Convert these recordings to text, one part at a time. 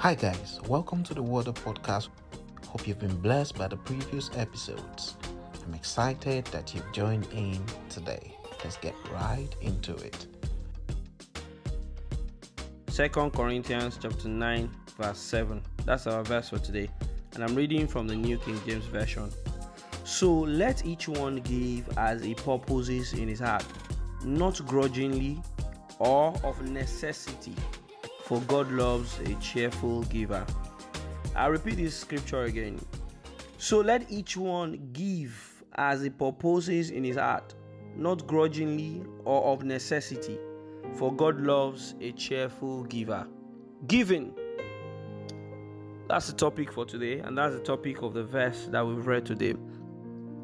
Hi, guys, welcome to the Water Podcast. Hope you've been blessed by the previous episodes. I'm excited that you've joined in today. Let's get right into it. Second Corinthians chapter 9 verse 7. That's our verse for today. And I'm reading from the New King James Version. So let each one give as he purposes in his heart, not grudgingly or of necessity, for God loves a cheerful giver. I repeat this scripture again. So let each one give as he purposes in his heart, not grudgingly or of necessity, for God loves a cheerful giver. Giving. That's the topic for today, and that's the topic of the verse that we've read today.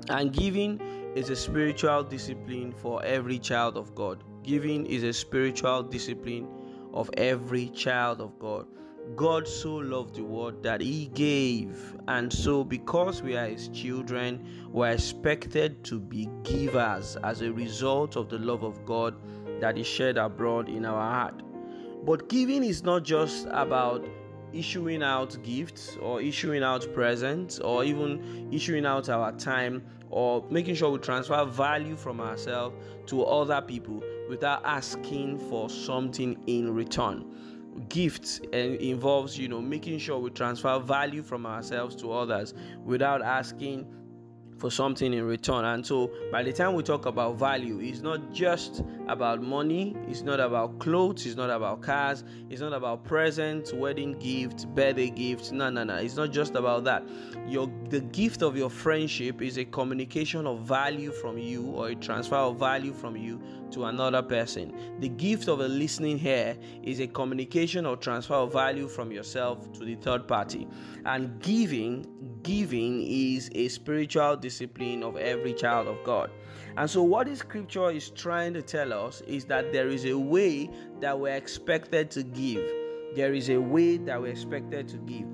And giving is a spiritual discipline for every child of God. Giving is a spiritual discipline of every child of God. God so loved the world that He gave, and so because we are His children, we're expected to be givers as a result of the love of God that is shed abroad in our heart. But giving is not just about issuing out gifts or issuing out presents or even issuing out our time or making sure we transfer value from ourselves to other people without asking for something in return. Gifts and involves you know making sure we transfer value from ourselves to others without asking for something in return. And so, by the time we talk about value, it's not just about money, it's not about clothes, it's not about cars, it's not about presents, wedding gifts, birthday gifts. No, no, no. It's not just about that. Your the gift of your friendship is a communication of value from you or a transfer of value from you to another person. The gift of a listening ear is a communication or transfer of value from yourself to the third party. And giving giving is a spiritual discipline of every child of God. And so, what this scripture is trying to tell us is that there is a way that we're expected to give. There is a way that we're expected to give.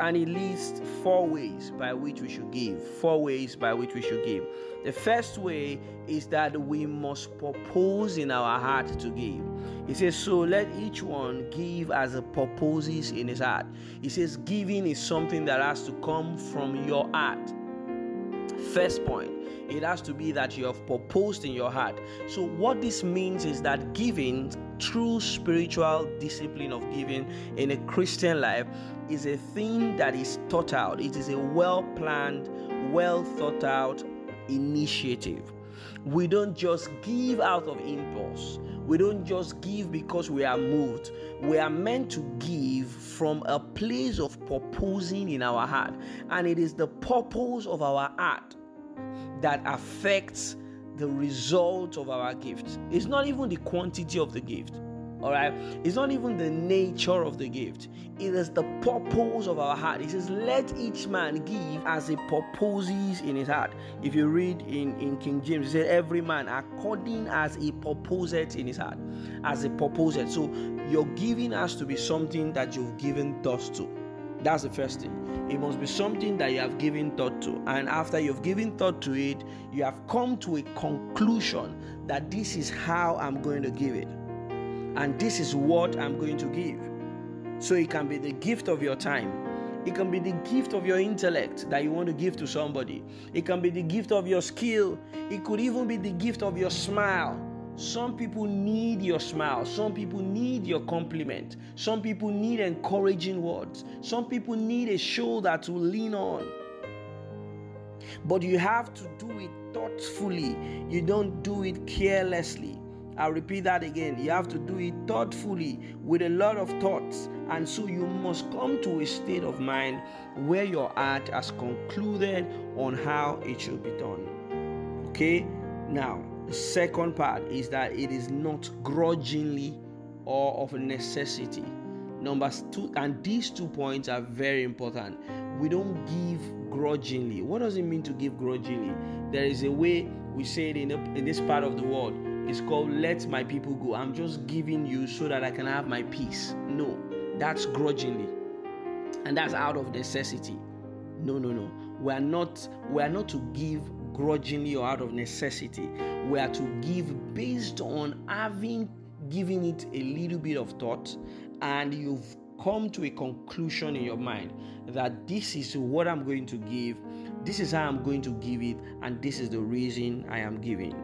And it lists four ways by which we should give. Four ways by which we should give. The first way is that we must propose in our heart to give. He says, So let each one give as he proposes in his heart. He says, Giving is something that has to come from your heart. First point, it has to be that you have proposed in your heart. So, what this means is that giving, true spiritual discipline of giving in a Christian life, is a thing that is thought out. It is a well planned, well thought out initiative. We don't just give out of impulse. We don't just give because we are moved. We are meant to give from a place of purposing in our heart. And it is the purpose of our heart that affects the result of our gift. It's not even the quantity of the gift. All right, it's not even the nature of the gift, it is the purpose of our heart. It says, Let each man give as he purposes in his heart. If you read in, in King James, it says, Every man according as he purposeth in his heart, as he purposeth. So your giving has to be something that you've given thought to. That's the first thing. It must be something that you have given thought to. And after you've given thought to it, you have come to a conclusion that this is how I'm going to give it and this is what I'm going to give. So it can be the gift of your time. It can be the gift of your intellect that you want to give to somebody. It can be the gift of your skill. It could even be the gift of your smile. Some people need your smile. Some people need your compliment. Some people need encouraging words. Some people need a shoulder to lean on. But you have to do it thoughtfully. You don't do it carelessly. I'll repeat that again. You have to do it thoughtfully with a lot of thoughts. And so you must come to a state of mind where your heart has concluded on how it should be done. Okay? Now, the second part is that it is not grudgingly or of necessity. Number two, and these two points are very important. We don't give grudgingly. What does it mean to give grudgingly? There is a way we say it in, a, in this part of the world it's called Let My People Go. I'm just giving you so that I can have my peace. No, that's grudgingly. And that's out of necessity. No, no, no. We are not we are not to give grudgingly or out of necessity. We are to give based on having given it a little bit of thought and you've come to a conclusion in your mind that this is what I'm going to give, this is how I'm going to give it, and this is the reason I am giving.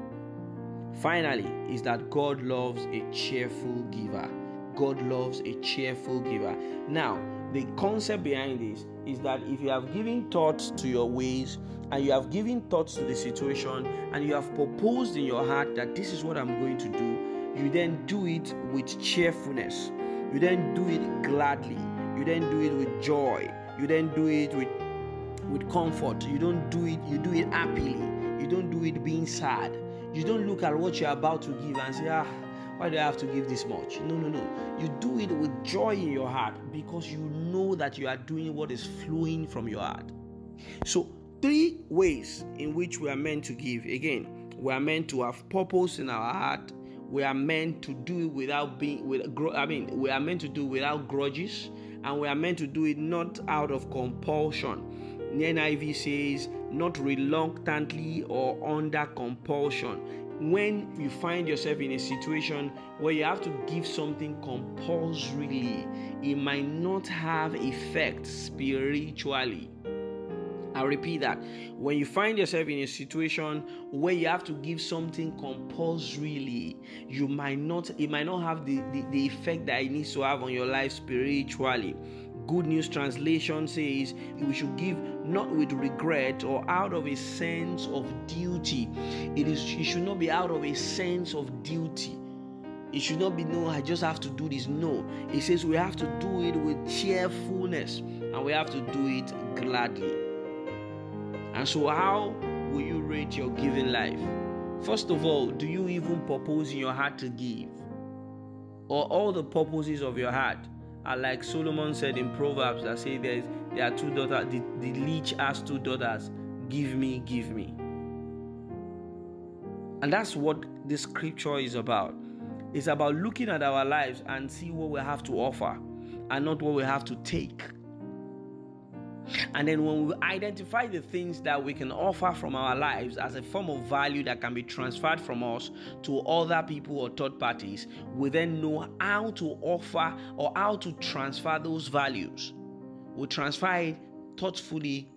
Finally, is that God loves a cheerful giver. God loves a cheerful giver. Now, the concept behind this is that if you have given thoughts to your ways and you have given thoughts to the situation and you have proposed in your heart that this is what I'm going to do, you then do it with cheerfulness. You then do it gladly. You then do it with joy. You then do it with with comfort. You don't do it, you do it happily. You don't do it being sad. You don't look at what you're about to give and say, ah, why do I have to give this much? No, no, no. You do it with joy in your heart because you know that you are doing what is flowing from your heart. So, three ways in which we are meant to give. Again, we are meant to have purpose in our heart. We are meant to do it without being with I mean, we are meant to do without grudges and we are meant to do it not out of compulsion. The NIV says, not reluctantly or under compulsion when you find yourself in a situation where you have to give something compulsorily, it might not have effect spiritually. I repeat that. When you find yourself in a situation where you have to give something compulsorily, you might not it might not have the, the, the effect that it needs to have on your life spiritually. Good News Translation says we should give not with regret or out of a sense of duty. It is it should not be out of a sense of duty. It should not be no, I just have to do this. No, it says we have to do it with cheerfulness and we have to do it gladly. And so, how will you rate your giving life? First of all, do you even purpose in your heart to give? Or all the purposes of your heart are like Solomon said in Proverbs that say there's there are two daughters, the, the leech has two daughters. Give me, give me. And that's what this scripture is about. It's about looking at our lives and see what we have to offer and not what we have to take. And then when we identify the things that we can offer from our lives as a form of value that can be transferred from us to other people or third parties, we then know how to offer or how to transfer those values. We transfer it thoughtfully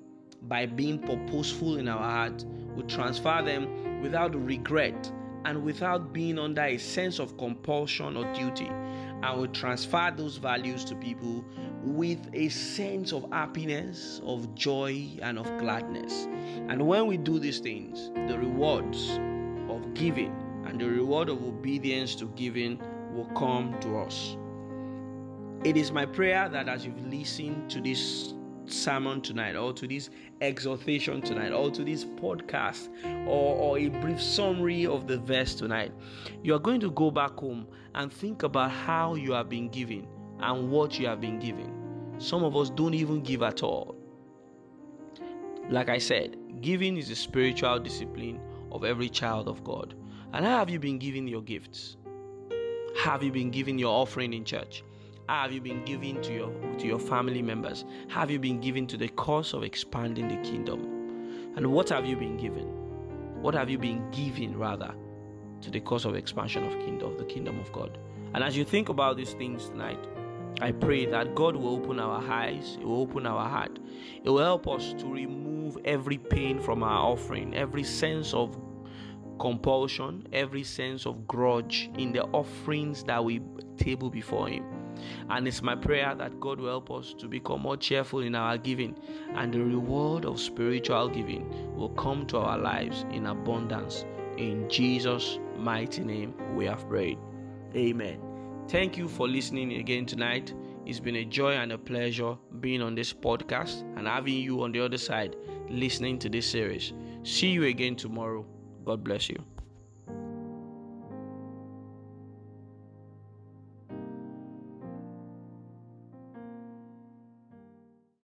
by being purposeful in our heart. We transfer them without regret and without being under a sense of compulsion or duty. And we transfer those values to people with a sense of happiness, of joy, and of gladness. And when we do these things, the rewards of giving and the reward of obedience to giving will come to us. It is my prayer that as you've listened to this sermon tonight, or to this exhortation tonight, or to this podcast, or, or a brief summary of the verse tonight, you are going to go back home and think about how you have been giving and what you have been given. Some of us don't even give at all. Like I said, giving is a spiritual discipline of every child of God. And how have you been giving your gifts? Have you been giving your offering in church? Have you been giving to your to your family members? Have you been giving to the cause of expanding the kingdom? And what have you been given? What have you been giving rather to the cause of expansion of kingdom of the kingdom of God? And as you think about these things tonight, I pray that God will open our eyes, He will open our heart. It will help us to remove every pain from our offering, every sense of compulsion, every sense of grudge in the offerings that we table before Him. And it's my prayer that God will help us to become more cheerful in our giving, and the reward of spiritual giving will come to our lives in abundance. In Jesus' mighty name, we have prayed. Amen. Thank you for listening again tonight. It's been a joy and a pleasure being on this podcast and having you on the other side listening to this series. See you again tomorrow. God bless you.